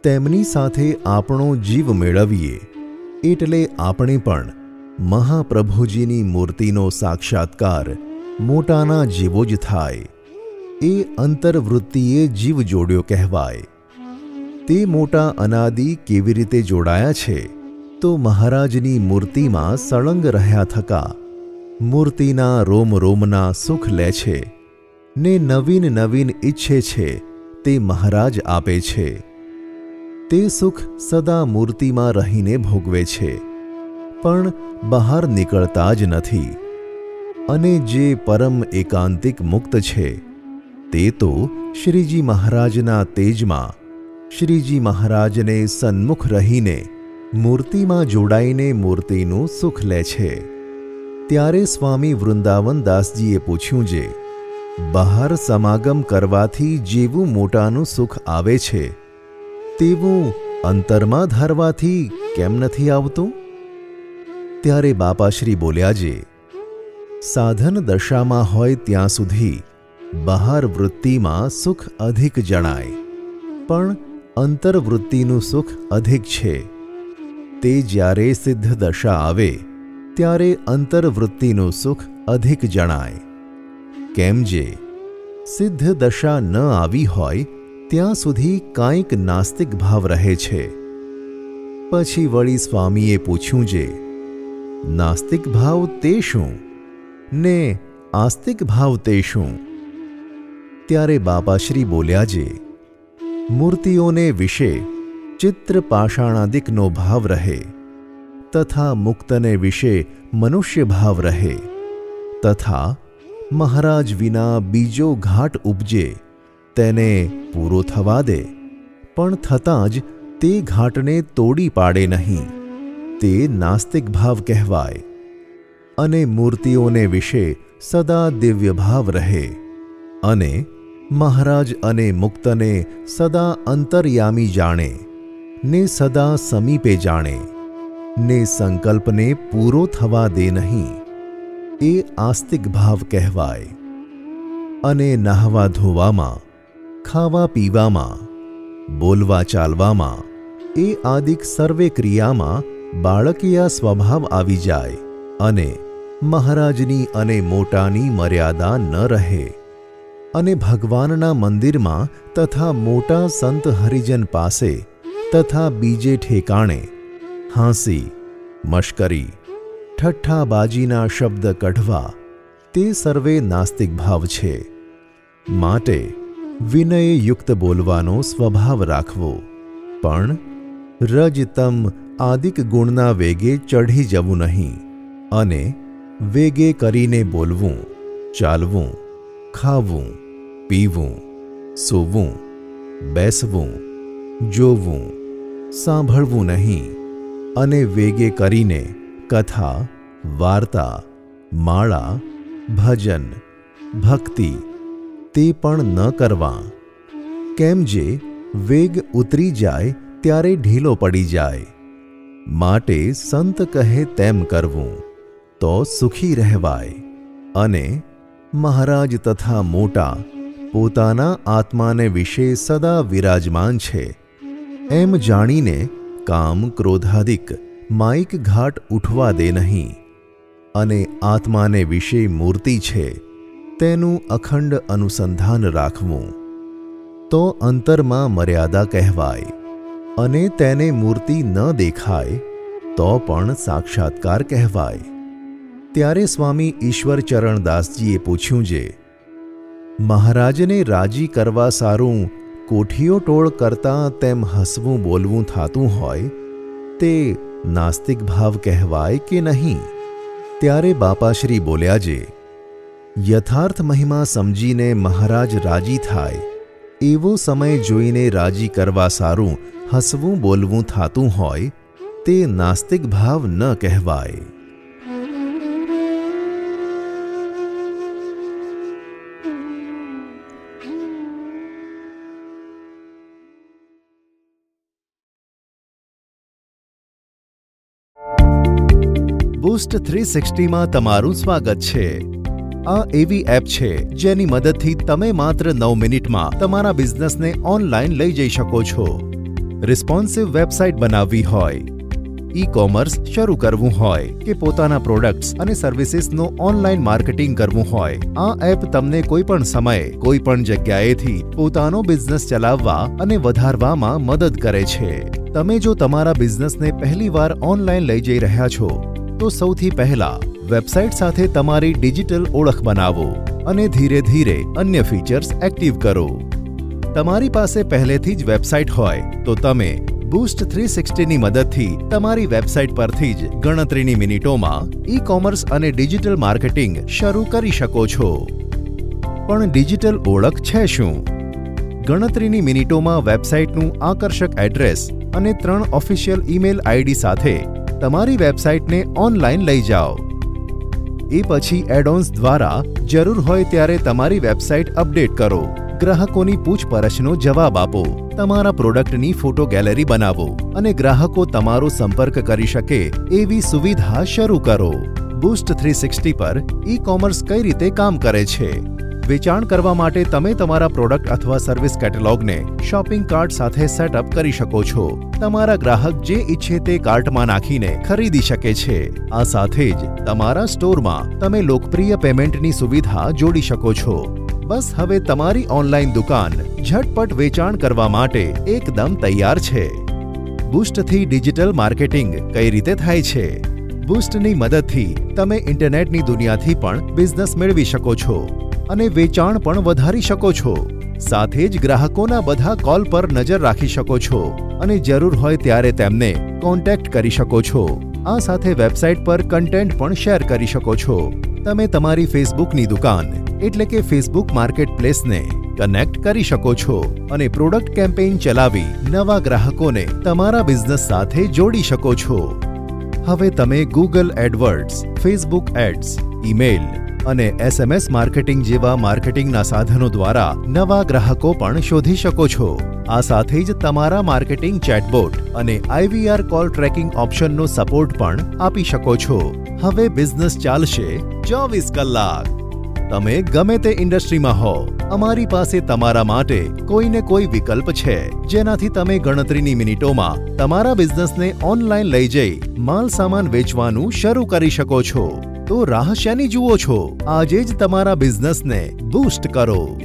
Speaker 2: તેમની સાથે આપણો જીવ મેળવીએ, એટલે આપણે પણ મહાપ્રભુજીની મૂર્તિનો સાક્ષાત્કાર મોટાના જેવો જ થાય. એ અંતર્વૃત્તિએ જીવ જોડ્યો કહેવાય. તે મોટા અનાદિ કેવી રીતે જોડાયા છે? તો મહારાજની મૂર્તિમાં સળંગ રહ્યા થકા. મૂર્તિના રોમ રોમના સુખ લે છે. ને નવીન નવીન ઈચ્છે છે, તે મહારાજ આપે છે. તે સુખ સદા મૂર્તિમાં રહીને ભોગવે છે, પણ બહાર નીકળતા જ નથી. અને જે પરમ એકાંતિક મુક્ત છે, તે તો શ્રીજી મહારાજના તેજમાં, શ્રીજી મહારાજને સન્મુખ રહીને મૂર્તિમાં જોડાઈને મૂર્તિનું સુખ લે છે. ત્યારે સ્વામી વૃંદાવનદાસજીએ પૂછ્યું જે બહાર સમાગમ કરવાથી જેવું મોટાનું સુખ આવે છે તેવું અંતરમાં ધારવાથી કેમ નથી આવતું ત્યારે બાપાશ્રી બોલ્યા જે સાધન દશામાં હોય ત્યાં સુધી બહાર વૃત્તિમાં સુખ અધિક જણાય પણ અંતરવૃત્તિનું સુખ અધિક છે તે જ્યારે સિદ્ધ દશા આવે ત્યારે અંતરવૃત્તિનું સુખ અધિક જણાય કેમ જે? સિદ્ધ દશા ન આવી હોય, ત્યાં સુધી કાંઈક નાસ્તિક ભાવ રહે છે. પછી વળી સ્વામીએ પૂછ્યું જે, નાસ્તિક ભાવ તે શું? ને આસ્તિક ભાવ તે શું? ત્યારે બાપાશ્રી બોલ્યા જે, મૂર્તિઓને વિશે ચિત્ર પાષાણાદિકનો ભાવ રહે, તથા મુક્તને વિશે મનુષ્ય ભાવ રહે, તથા મહારાજ વિના બીજો ઘાટ ઉપજે, તેને પૂરો થવા દે. પણ થતાં જ તે ઘાટને તોડી પાડે નહીં. તે નાસ્તિક ભાવ કહેવાય અને મૂર્તિઓને વિશે સદા દિવ્ય ભાવ રહે. અને મહારાજ અને મુક્તને સદા અંતર્યામી જાણે, ને સદા સમીપે જાણે, ને સંકલ્પને પૂરો થવા દે નહીં. એ આસ્તિક ભાવ કહેવાય. અને નાહવા ધોવામાં, ખાવા પીવામાં, બોલવા ચાલવામાં, એ આદિક સર્વે ક્રિયામાં બાળકીયા સ્વભાવ આવી જાય અને મહારાજની અને મોટાની મર્યાદા ન રહે. અને ભગવાનના મંદિરમાં તથા મોટા સંત હરિજન પાસે તથા બીજે ઠેકાણે હાંસી, મશ્કરી ઠઠ્ઠાબાજીના શબ્દ કઢવા, તે સર્વે નાસ્તિક ભાવ છે. માટે વિનયયુક્ત બોલવાનો સ્વભાવ રાખવો. પણ રજતમ આદિક ગુણના વેગે ચઢી જવું નહીં. અને વેગે કરીને બોલવું, ચાલવું, ખાવું, પીવું, સૂવું, બેસવું, જોવું, સાંભળવું નહીં. અને વેગે કરીને કથા વાર્તા, માળા, ભજન, ભક્તિ, તે પણ ન કરવા. કેમ જે વેગ ઉતરી જાય ત્યારે ઢીલો પડી જાય. માટે સંત કહે તેમ કરવું, તો સુખી રહેવાય. અને મહારાજ તથા મોટા પોતાના આત્માને વિશે સદા વિરાજમાન છે. એમ જાણીને કામ ક્રોધાદિક માઇક ઘાટ ઉઠવા દે નહીં. અને આત્માને વિશે મૂર્તિ છે, તેનું અખંડ અનુસંધાન રાખવું. તો અંતરમાં મર્યાદા કહેવાય, અને તેને મૂર્તિ ન દેખાય, તો પણ સાક્ષાત્કાર કહેવાય. ત્યારે સ્વામી ઈશ્વરચરણદાસજીએ પૂછ્યું જે, મહારાજને રાજી કરવા સારું કોઠીઓ ટોળ કરતાં તેમ હસવું બોલવું થાતું હોય, તે નાસ્તિક ભાવ કહેવાય કે નહીં? ત્યારે બાપાશ્રી બોલ્યા જે, યથાર્થ મહિમા સમજીને મહારાજ રાજી થાય. એવો સમય જોઈને રાજી કરવા સારું, હસવું બોલવું થાતું હોય, તે નાસ્તિક ભાવ ન કહેવાય. બુસ્ટ થ્રી સિક્સટીમાં તમારું સ્વાગત છે. આ એવી એપ છે જેની મદદથી તમે માત્ર નવ મિનિટમાં તમારા બિઝનેસને ઓનલાઈન લઈ જઈ શકો છો. રિસ્પોન્સિવ વેબસાઇટ બનાવવી હોય ઈ કોમર્સ શરૂ કરવું હોય કે પોતાના પ્રોડક્ટ્સ અને સર્વિસીસનું ઓનલાઈન માર્કેટિંગ કરવું હોય, આ એપ તમને કોઈ પણ સમયે, કોઈ પણ જગ્યાએથી પોતાનો બિઝનેસ ચલાવવા અને વધારવામાં મદદ કરે છે. તમે જો તમારા બિઝનેસને પહેલીવાર ઓનલાઈન લઈ જઈ રહ્યા છો તો સૌથી પહેલા વેબસાઇટ સાથે તમારી ડિજિટલ ઓળખ બનાવો અને ધીરે ધીરે અન્ય ફીચર્સ એક્ટિવ કરો. તમારી પાસે પહેલેથી જ વેબસાઇટ હોય તો તમે બૂસ્ટ થ્રી સિક્સટીની મદદથી તમારી વેબસાઇટ પરથી જ ગણતરીની મિનિટોમાં ઈ કોમર્સ અને ડિજિટલ માર્કેટિંગ શરૂ કરી શકો છો. પણ ડિજિટલ ઓળખ છે શું? ગણતરીની મિનિટોમાં વેબસાઇટનું આકર્ષક એડ્રેસ અને ત્રણ ઓફિશિયલ ઈમેલ આઈડી સાથે તમારી વેબસાઇટને ઓનલાઈન લઈ જાઓ એ પછી એડોન્સ દ્વારા જરૂર હોય ત્યારે તમારી વેબસાઇટ અપડેટ કરો ગ્રાહકોની પૂછપરછનો જવાબ આપો તમારા પ્રોડક્ટની ફોટો ગેલેરી બનાવો અને ગ્રાહકો તમારો સંપર્ક કરી શકે એવી સુવિધા શરૂ કરો બુસ્ટ થ્રી સિક્સટી પર ઈ કોમર્સ કઈ રીતે કામ કરે છે વેચાણ કરવા માટે તમે તમારા પ્રોડક્ટ અથવા સર્વિસ કેટેલોગને શોપિંગ કાર્ટ સાથે સેટઅપ કરી શકો છો તમારા ગ્રાહક જે ઈચ્છે તે કાર્ટમાં નાખીને ખરીદી શકે છે આ સાથે જ તમારા સ્ટોરમાં તમે લોકપ્રિય પેમેન્ટની સુવિધા જોડી શકો છો બસ હવે તમારી ઓનલાઈન દુકાન ઝટપટ વેચાણ કરવા માટે એકદમ તૈયાર છે બુસ્ટથી ડિજિટલ માર્કેટિંગ કઈ રીતે થાય છે બુસ્ટની મદદથી તમે ઇન્ટરનેટની દુનિયાથી પણ બિઝનેસ મેળવી શકો છો અને વેચાણ પણ વધારી શકો છો સાથે જ ગ્રાહકોના બધા કોલ પર નજર રાખી શકો છો અને જરૂર હોય ત્યારે તેમને કોન્ટેક્ટ કરી શકો છો આ સાથે વેબસાઇટ પર કન્ટેન્ટ પણ શેર કરી શકો છો તમે તમારી ફેસબુકની દુકાન એટલે કે ફેસબુક માર્કેટ પ્લેસને કનેક્ટ કરી શકો છો અને પ્રોડક્ટ કેમ્પેઇન ચલાવી નવા ગ્રાહકોને તમારા બિઝનેસ સાથે જોડી શકો છો હવે તમે Google AdWords Facebook ads email અને એસએમએસ માર્કેટિંગ જેવા માર્કેટિંગના સાધનો દ્વારા નવા ગ્રાહકો પણ શોધી શકો છો. આ સાથે જ તમારા માર્કેટિંગ ચેટબોટ અને આઈવીઆર કોલ ટ્રેકિંગ ઓપ્શનનો સપોર્ટ પણ આપી શકો છો. હવે બિઝનેસ ચાલશે ચોવીસ કલાક. તમે ગમે તે ઇન્ડસ્ટ્રીમાં હો, અમારી પાસે તમારા માટે કોઈને કોઈ વિકલ્પ છે. જેનાથી તમે ગણતરીની મિનિટોમાં તમારા બિઝનેસને ઓનલાઈન લઈ જઈ માલ સામાન વેચવાનું શરૂ કરી શકો છો. તો રાહ શેની જુઓ છો. આજે જ તમારા બિઝનેસને બૂસ્ટ કરો.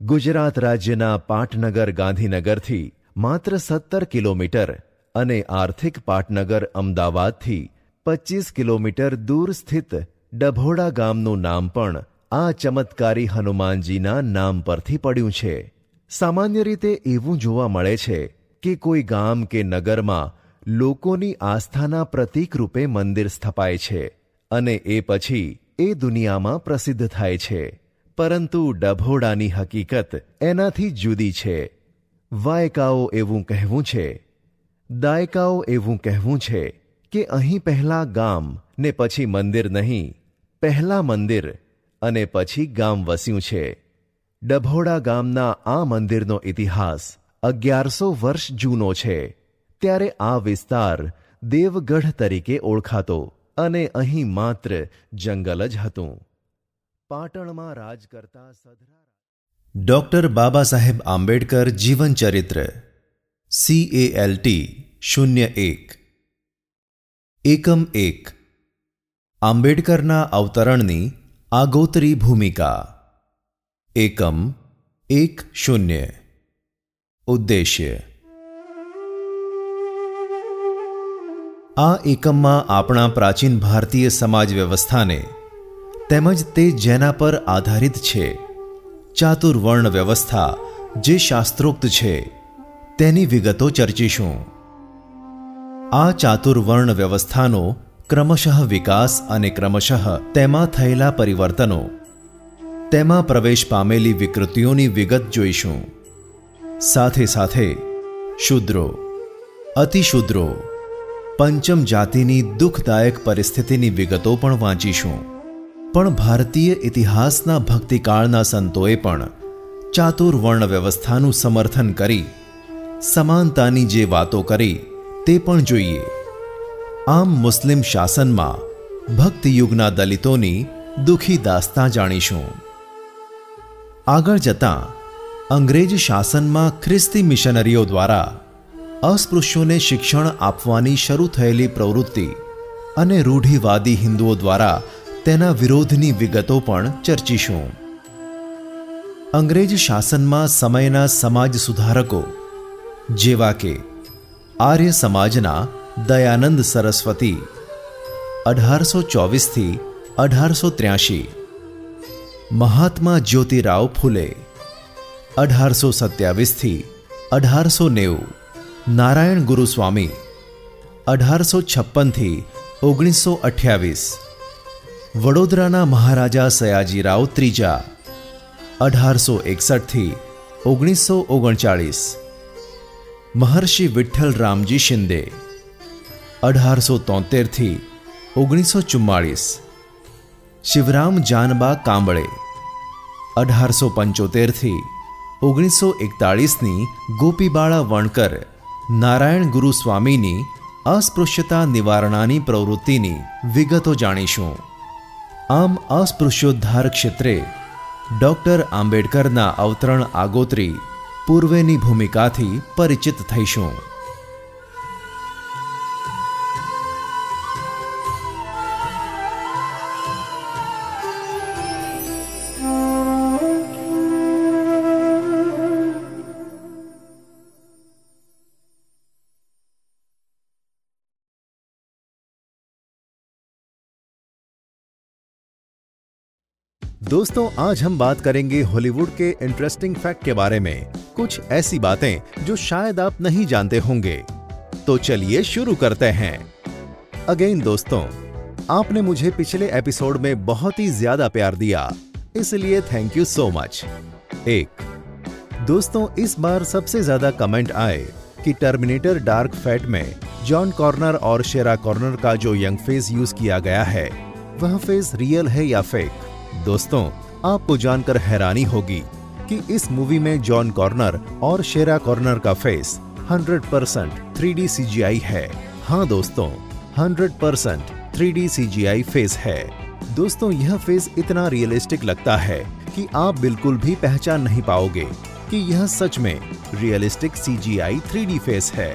Speaker 2: ગુજરાત રાજ્યના પાટનગર ગાંધીનગરથી માત્ર સત્તર કિલોમીટર અને આર્થિક પાટનગર અમદાવાદથી પચીસ કિલોમીટર દૂર સ્થિત ડભોડા ગામનું નામ પણ આ ચમત્કારી હનુમાનજીના નામ પરથી પડ્યું છે. સામાન્ય રીતે એવું જોવા મળે છે કે કોઈ ગામ કે નગરમાં લોકોની આસ્થાના પ્રતીક રૂપે મંદિર સ્થપાય છે અને એ પછી એ દુનિયામાં પ્રસિદ્ધ થાય છે. પરંતુ ડભોડાની હકીકત એનાથી જુદી છે. વાયકાઓ એવું કહેવું છે, દાયકાઓ એવું કહેવું છે કે અહીં પહેલા ગામ ને પછી મંદિર નહીં, પહેલા મંદિર અને પછી ગામ વસ્યું છે. ડભોડા ગામના આ મંદિરનો ઇતિહાસ અગિયારસો વર્ષ જૂનો છે. ત્યારે આ વિસ્તાર દેવગઢ તરીકે ઓળખાતો અને અહીં માત્ર જંગલ જ હતું. પાટણમાં રાજ કરતા સધરા ડોક્ટર બાબા સાહેબ આંબેડકર જીવનચરિત્ર સી એ એલ ટી શૂન્ય એક. એકમ એક. આંબેડકરના અવતરણની આગોતરી ભૂમિકા. એકમ એક શૂન્ય. ઉદ્દેશ્ય. આ એકમમાં આપણા પ્રાચીન ભારતીય સમાજ વ્યવસ્થાને તેમજ તે જેના પર આધારિત છે ચાતુર્વર્ણ વ્યવસ્થા જે શાસ્ત્રોક્ત છે, તેની વિગતો ચર્ચીશું. આ ચાતુર્વર્ણ વ્યવસ્થાનો ક્રમશઃ વિકાસ અને ક્રમશઃ તેમાં થયેલા પરિવર્તનો, તેમાં પ્રવેશ પામેલી વિકૃતિઓની વિગત જોઈશું. સાથે સાથે શુદ્રો, અતિશૂદ્રો, પંચમ જાતિની દુઃખદાયક પરિસ્થિતિની વિગતો પણ વાંચીશું. પણ ભારતીય ઇતિહાસના ભક્તિકાળના સંતોએ પણ ચાતુર્વર્ણ વ્યવસ્થાનું સમર્થન કરી, સમાનતાની જે વાતો કરી તે પણ જોઈએ. આમ મુસ્લિમ શાસનમાં ભક્તિયુગના દલિતોની દુઃખી દાસ્તા જાણીશું. આગળ જતાં અંગ્રેજ શાસનમાં ખ્રિસ્તી મિશનરીઓ દ્વારા અસ્પૃશ્યોને શિક્ષણ આપવાની શરૂ થયેલી પ્રવૃત્તિ અને રૂઢિવાદી હિન્દુઓ દ્વારા તેના વિરોધની વિગતો પણ ચર્ચીશું. અંગ્રેજ શાસનમાં સમયના સમાજ સુધારકો જેવા કે આર્ય સમાજના દયાનંદ સરસ્વતી, અઢારસો ચોવીસથી અઢારસો ત્ર્યાસી, મહાત્મા જ્યોતિરાવ ફૂલે અઢારસો સત્યાવીસથી અઢારસો નેવું નારાયણ ગુરુસ્વામી અઢારસો છપ્પનથી ઓગણીસો અઠ્યાવીસ વડોદરાના મહારાજા સયાજીરાવ ત્રીજા અઢારસો એકસઠથી ઓગણીસો ઓગણચાળીસ મહર્ષિ વિઠ્ઠલ રામજી શિંદે અઢારસો તોતેરથી ઓગણીસો ચુમ્માળીસ
Speaker 1: શિવરામ જાનબા કાંબળે અઢારસો પંચોતેરથી ઓગણીસો એકતાળીસની ગોપીબાળા વણકર નારાયણ ગુરુ સ્વામીની અસ્પૃશ્યતા નિવારણાની પ્રવૃત્તિની વિગતો જાણીશું. આમ અસ્પૃશ્યોદ્ધાર ક્ષેત્રે ડૉક્ટર આંબેડકરના અવતરણ આગોતરી પૂર્વેની ભૂમિકાથી પરિચિત થઈશું.
Speaker 2: दोस्तों, आज हम बात करेंगे हॉलीवुड के इंटरेस्टिंग फैक्ट के बारे में। कुछ ऐसी बातें जो शायद आप नहीं जानते होंगे। तो चलिए शुरू करते हैं। अगेन दोस्तों, आपने मुझे पिछले एपिसोड में बहुत ही ज़्यादा प्यार दिया, इसलिए थैंक यू सो मच एक, दोस्तों, इस बार सबसे ज़्यादा कमेंट आए कि टर्मिनेटर डार्क फैट में जॉन कॉर्नर और शेरा कॉर्नर का जो यंग फेस यूज़ किया गया है, वह फेस रियल है या फेक दोस्तों, आपको जानकर हैरानी होगी कि इस मूवी में जॉन कॉर्नर और शेरा कॉर्नर का फेस 100% परसेंट थ्री सीजीआई है। हाँ दोस्तों 100% परसेंट थ्री सीजीआई फेस है। दोस्तों, यह फेस इतना रियलिस्टिक लगता है कि आप बिल्कुल भी पहचान नहीं पाओगे कि यह सच में रियलिस्टिक सीजीआई थ्री फेस है।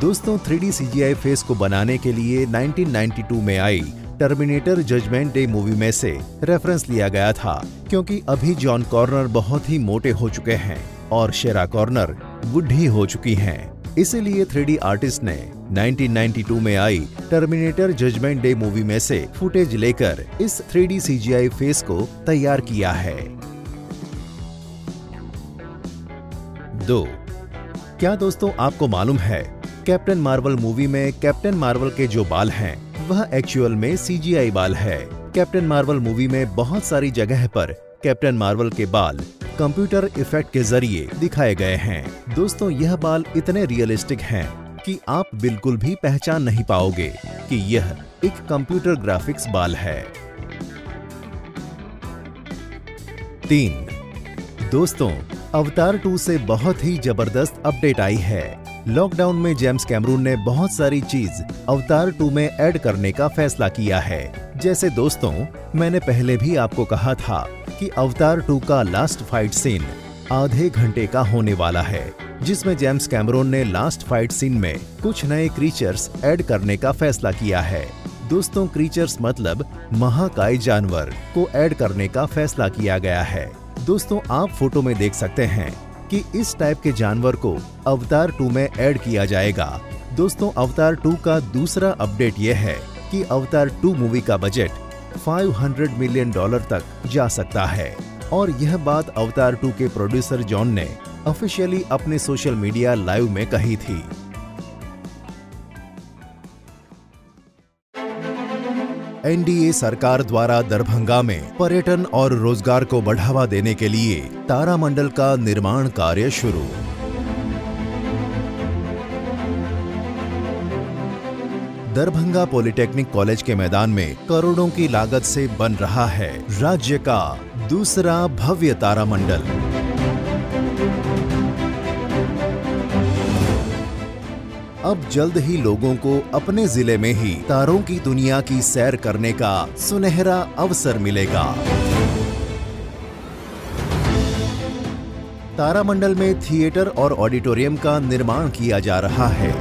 Speaker 2: दोस्तों, थ्री सीजीआई फेस को बनाने के लिए 1992 में आई टर्मिनेटर जजमेंट डे मूवी में से रेफरेंस लिया गया था, क्योंकि अभी जॉन कॉर्नर बहुत ही मोटे हो चुके हैं और शेरा कॉर्नर बुढ़ी हो चुकी हैं। इसीलिए थ्री आर्टिस्ट ने 1992 में आई टर्मिनेटर जजमेंट डे मूवी में से फुटेज लेकर इस थ्री सीजीआई फेस को तैयार किया है। दो, क्या दोस्तों आपको मालूम है, कैप्टन मार्वल मूवी में कैप्टन मार्वल के जो बाल हैं वह एक्चुअल में सीजीआई बाल है। कैप्टन मार्वल मूवी में बहुत सारी जगह पर कैप्टन मार्वल के बाल कंप्यूटर इफ़ेक्ट के ज़रिए दिखाए गए हैं। दोस्तों, यह बाल इतने रियलिस्टिक हैं कि आप बिल्कुल भी पहचान नहीं पाओगे कि यह एक कंप्यूटर ग्राफिक्स बाल है। तीन, दोस्तों अवतार टू से बहुत ही ज़बरदस्त अपडेट आई है। लॉकडाउन में जेम्स कैमरून ने बहुत सारी चीज़ अवतार टू में ऐड करने का फैसला किया है। जैसे दोस्तों, मैंने पहले भी आपको कहा था कि अवतार टू का लास्ट फाइट सीन आधे घंटे का होने वाला है, जिसमें जेम्स कैमरून ने लास्ट फाइट सीन में कुछ नए क्रीचर्स ऐड करने का फैसला किया है। दोस्तों क्रीचर्स मतलब महाकाय जानवर को ऐड करने का फैसला किया गया है। दोस्तों, आप फ़ोटो में देख सकते हैं कि इस टाइप के जानवर को अवतार 2 में ऐड किया जाएगा। दोस्तों, अवतार 2 का दूसरा अपडेट यह है कि अवतार 2 मूवी का बजट 500 मिलियन डॉलर तक जा सकता है। और यह बात अवतार 2 के प्रोड्यूसर जॉन ने ऑफिशियली अपने सोशल मीडिया लाइव में कही थी। एनडीए सरकार द्वारा दरभंगा में पर्यटन और रोज़गार को बढ़ावा देने के लिए तारामंडल का निर्माण कार्य शुरू। दरभंगा पॉलिटेक्निक कॉलेज के मैदान में करोड़ों की लागत से बन रहा है राज्य का दूसरा भव्य तारामंडल। अब जल्द ही लोगों को अपने ज़िले में ही तारों की दुनिया की सैर करने का सुनहरा अवसर मिलेगा। तारामंडल में थिएटर और ऑडिटोरियम का निर्माण किया जा रहा है।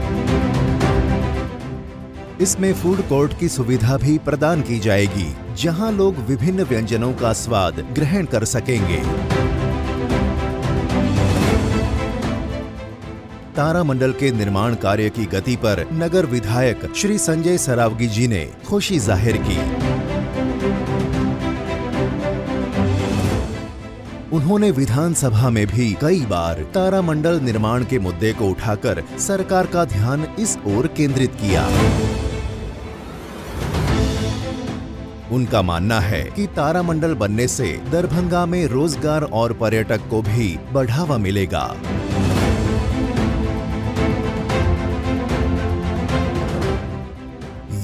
Speaker 2: इसमें फ़ूड कोर्ट की सुविधा भी प्रदान की जाएगी, जहाँ लोग विभिन्न व्यंजनों का स्वाद ग्रहण कर सकेंगे। तारामंडल के निर्माण कार्य की गति पर नगर विधायक श्री संजय सरावगी जी ने खुशी ज़ाहिर की। उन्होंने विधानसभा में भी कई बार तारामंडल निर्माण के मुद्दे को उठाकर सरकार का ध्यान इस ओर केंद्रित किया। उनका मानना है कि तारामंडल बनने से दरभंगा में रोज़गार और पर्यटक को भी बढ़ावा मिलेगा।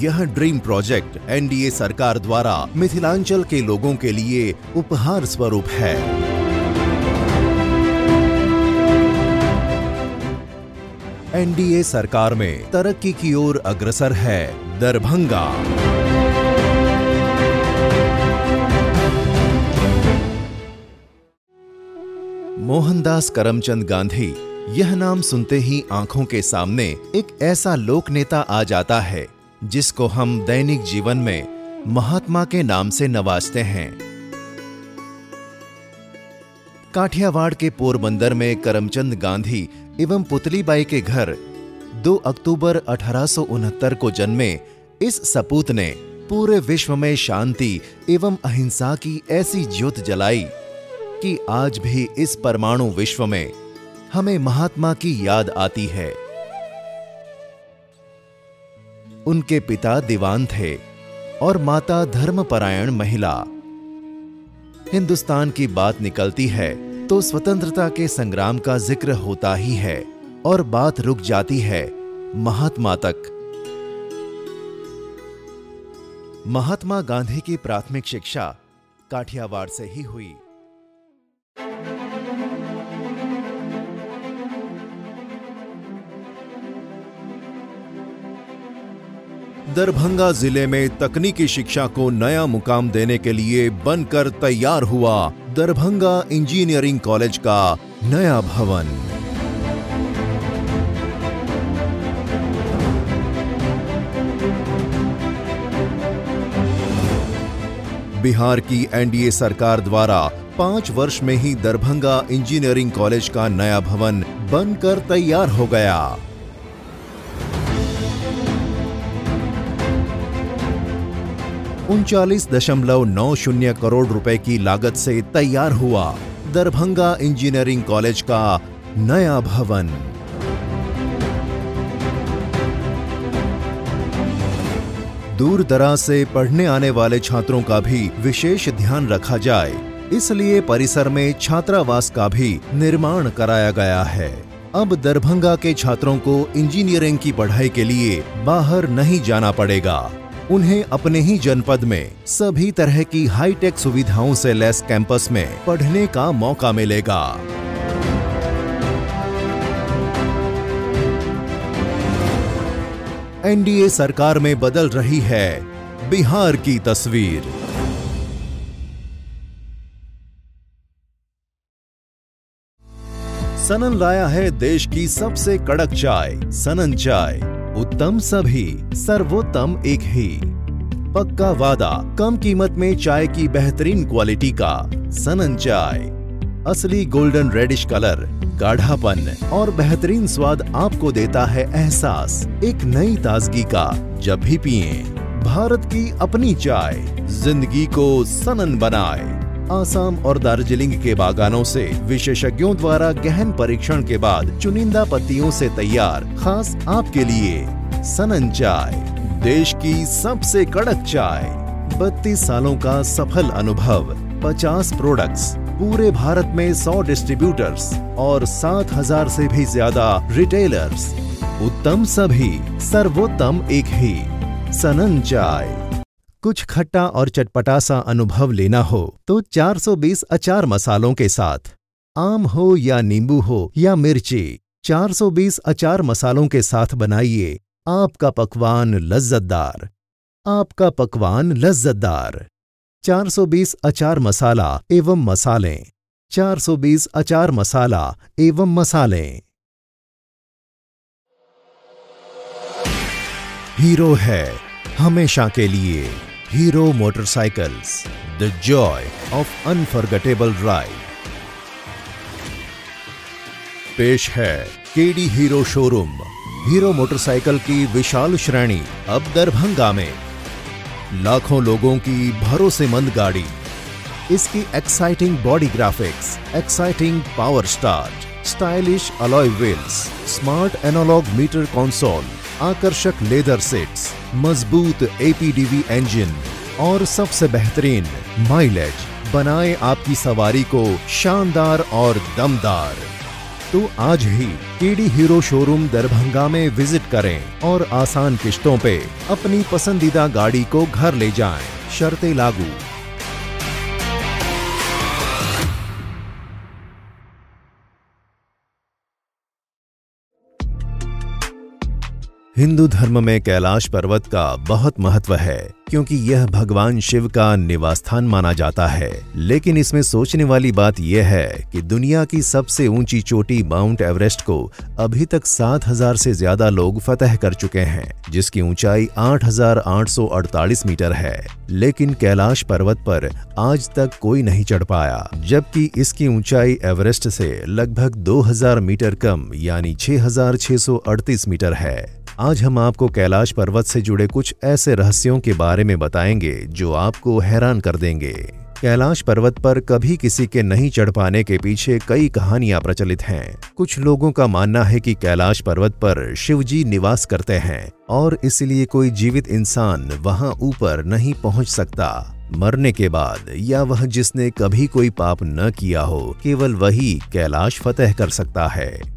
Speaker 2: यह ड्रीम प्रोजेक्ट एनडीए सरकार द्वारा मिथिलांचल के लोगों के लिए उपहार स्वरूप है। एनडीए सरकार में तरक्की की ओर अग्रसर है दरभंगा। मोहनदास करमचंद गांधी, यह नाम सुनते ही आँखों के सामने एक ऐसा लोक नेता आ जाता है जिसको हम दैनिक जीवन में महात्मा के नाम से नवाजते हैं। काठियावाड़ के पोरबंदर में करमचंद गांधी एवं पुतलीबाई के घर 2 अक्टूबर अठारह सौ उनहत्तर को जन्मे इस सपूत ने पूरे विश्व में शांति एवं अहिंसा की ऐसी ज्योत जलाई कि आज भी इस परमाणु विश्व में हमें महात्मा की याद आती है। उनके पिता दीवान थे और माता धर्मपरायण महिला। हिंदुस्तान की बात निकलती है तो स्वतंत्रता के संग्राम का ज़िक्र होता ही है और बात रुक जाती है महात्मा तक। महात्मा गांधी की प्राथमिक शिक्षा काठियावाड़ से ही हुई। दरभंगा ज़िले में तकनीकी शिक्षा को नया मुकाम देने के लिए बनकर तैयार हुआ दरभंगा इंजीनियरिंग कॉलेज का नया भवन। बिहार की एनडीए सरकार द्वारा पाँच वर्ष में ही दरभंगा इंजीनियरिंग कॉलेज का नया भवन बनकर तैयार हो गया। उनचालीस दशमलव नौ शून्य करोड़ रुपए की लागत से तैयार हुआ दरभंगा इंजीनियरिंग कॉलेज का नया भवन। दूर दराज से पढ़ने आने वाले छात्रों का भी विशेष ध्यान रखा जाए, इसलिए परिसर में छात्रावास का भी निर्माण कराया गया है। अब दरभंगा के छात्रों को इंजीनियरिंग की पढ़ाई के लिए बाहर नहीं जाना पड़ेगा। उन्हें अपने ही जनपद में, सभी तरह की हाईटेक सुविधाओं से लैस कैंपस में पढ़ने का मौका मिलेगा। एनडीए सरकार में बदल रही है, बिहार की तस्वीर। सनन लाया है देश की सबसे कड़क चाय, सनन चाय। उत्तम सभी, सर्वोत्तम एक ही। पक्का वादा, कम कीमत में चाय की बेहतरीन क्वालिटी का, सनन चाय। असली गोल्डन रेडिश कलर, गाढ़ापन और बेहतरीन स्वाद आपको देता है एहसास, एक नई ताजगी का, जब भी पिए। भारत की अपनी चाय, ज़िंदगी को सनन बनाए। आसाम और दार्जिलिंग के बागानों से विशेषज्ञों द्वारा गहन परीक्षण के बाद चुनिंदा पत्तियों से तैयार, खास आपके लिए। सनन चाय, देश की सबसे कड़क चाय। 32 सालों का सफल अनुभव 50 प्रोडक्ट्स पूरे भारत में 100 डिस्ट्रीब्यूटर्स और 7000 से भी ज़्यादा रिटेलर्स उत्तम सभी, सर्वोत्तम एक ही। सनन चाय। कुछ खट्टा और चटपटा सा अनुभव लेना हो तो 420 अचार मसालों के साथ। आम हो या नींबू हो या मिर्ची 420 अचार मसालों के साथ बनाइए। आपका पकवान लज्जतदार। आपका पकवान लज्जतदार। 420 अचार मसाला एवं मसाले। 420 अचार मसाला एवं मसाले। हीरो है, हमेशा के लिए। Hero Motorcycles the joy of unforgettable ride पेश है KD Hero showroom, Hero motorcycle की विशाल श्रेणी, अब दरभंगा में। लाखों लोगों की भरोसेमंद गाड़ी। इसकी exciting body graphics exciting power start stylish alloy wheels smart analog meter console आकर्षक लेदर सीट्स, मज़बूत एपीडीवी इंजन और सबसे बेहतरीन माइलेज बनाए आपकी सवारी को शानदार और दमदार
Speaker 1: तो आज ही केडी हीरो शोरूम दरभंगा में विज़िट करें और आसान किश्तों पे अपनी पसंदीदा गाड़ी को घर ले जाएँ। शर्तें लागू हिंदू धर्म में कैलाश पर्वत का बहुत महत्व है, क्योंकि यह भगवान शिव का निवास स्थान माना जाता है। लेकिन इसमें सोचने वाली बात यह है कि दुनिया की सबसे ऊँची चोटी माउंट एवरेस्ट को अभी तक 7000 से ज़्यादा लोग फतह कर चुके हैं, जिसकी ऊंचाई 8848 मीटर है। लेकिन कैलाश पर्वत पर आज तक कोई नहीं चढ़ पाया, जबकि इसकी ऊंचाई एवरेस्ट से लगभग 2000 मीटर कम, यानी 6638 मीटर है। आज हम आपको कैलाश पर्वत से जुड़े कुछ ऐसे रहस्यों के बारे में बताएँगे, जो आपको हैरान कर देंगे। कैलाश पर्वत पर कभी किसी के नहीं चढ़ पाने के पीछे कई कहानियाँ प्रचलित हैं। कुछ लोगों का मानना है कि कैलाश पर्वत पर शिवजी निवास करते हैं, और इसलिए कोई जीवित इंसान वहाँ ऊपर नहीं पहुँच सकता। मरने के बाद, या वह जिसने कभी कोई पाप न किया हो, केवल वही कैलाश फतेह कर सकता है।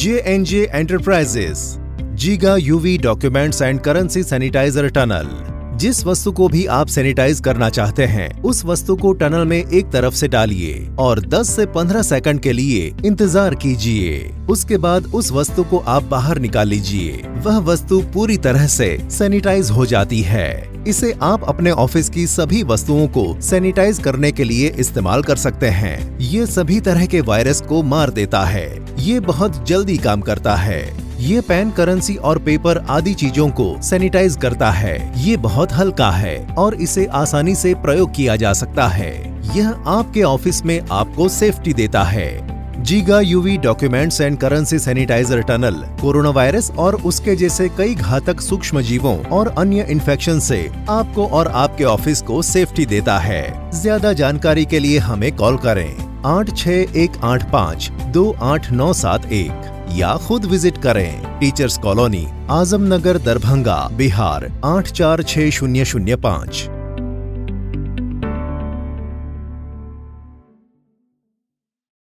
Speaker 1: JNJ Enterprises, Giga UV Documents and Currency Sanitizer Tunnel. जिस वस्तु को भी आप सैनिटाइज करना चाहते हैं, उस वस्तु को टनल में एक तरफ़ से डालिए और 10 से 15 सेकंड के लिए इंतज़ार कीजिए। उसके बाद उस वस्तु को आप बाहर निकाल लीजिए। वह वस्तु पूरी तरह से सैनिटाइज हो जाती है। इसे आप अपने ऑफ़िस की सभी वस्तुओं को सैनिटाइज करने के लिए इस्तेमाल कर सकते हैं। ये सभी तरह के वायरस को मार देता है। ये बहुत जल्दी काम करता है। ये पेन करेंसी और पेपर आदि चीज़ों को सैनिटाइज करता है। ये बहुत हल्का है और इसे आसानी से प्रयोग किया जा सकता है। यह आपके ऑफ़िस में आपको सेफ्टी देता है। Giga UV documents and currency sanitizer tunnel, corona virus और उसके जैसे कई घातक सूक्ष्म जीवों और अन्य इन्फेक्शन से आपको और आपके ऑफ़िस को सेफ्टी देता है। ज़्यादा जानकारी के लिए हमें कॉल करें। आठ छः एक आठ पाँच, दो आठ नौ सात एक। या खुद विज़िट करें। टीचर्स कॉलोनी आज़म नगर दरभंगा, बिहार, आठ चार छः शून्य शून्य पाँच।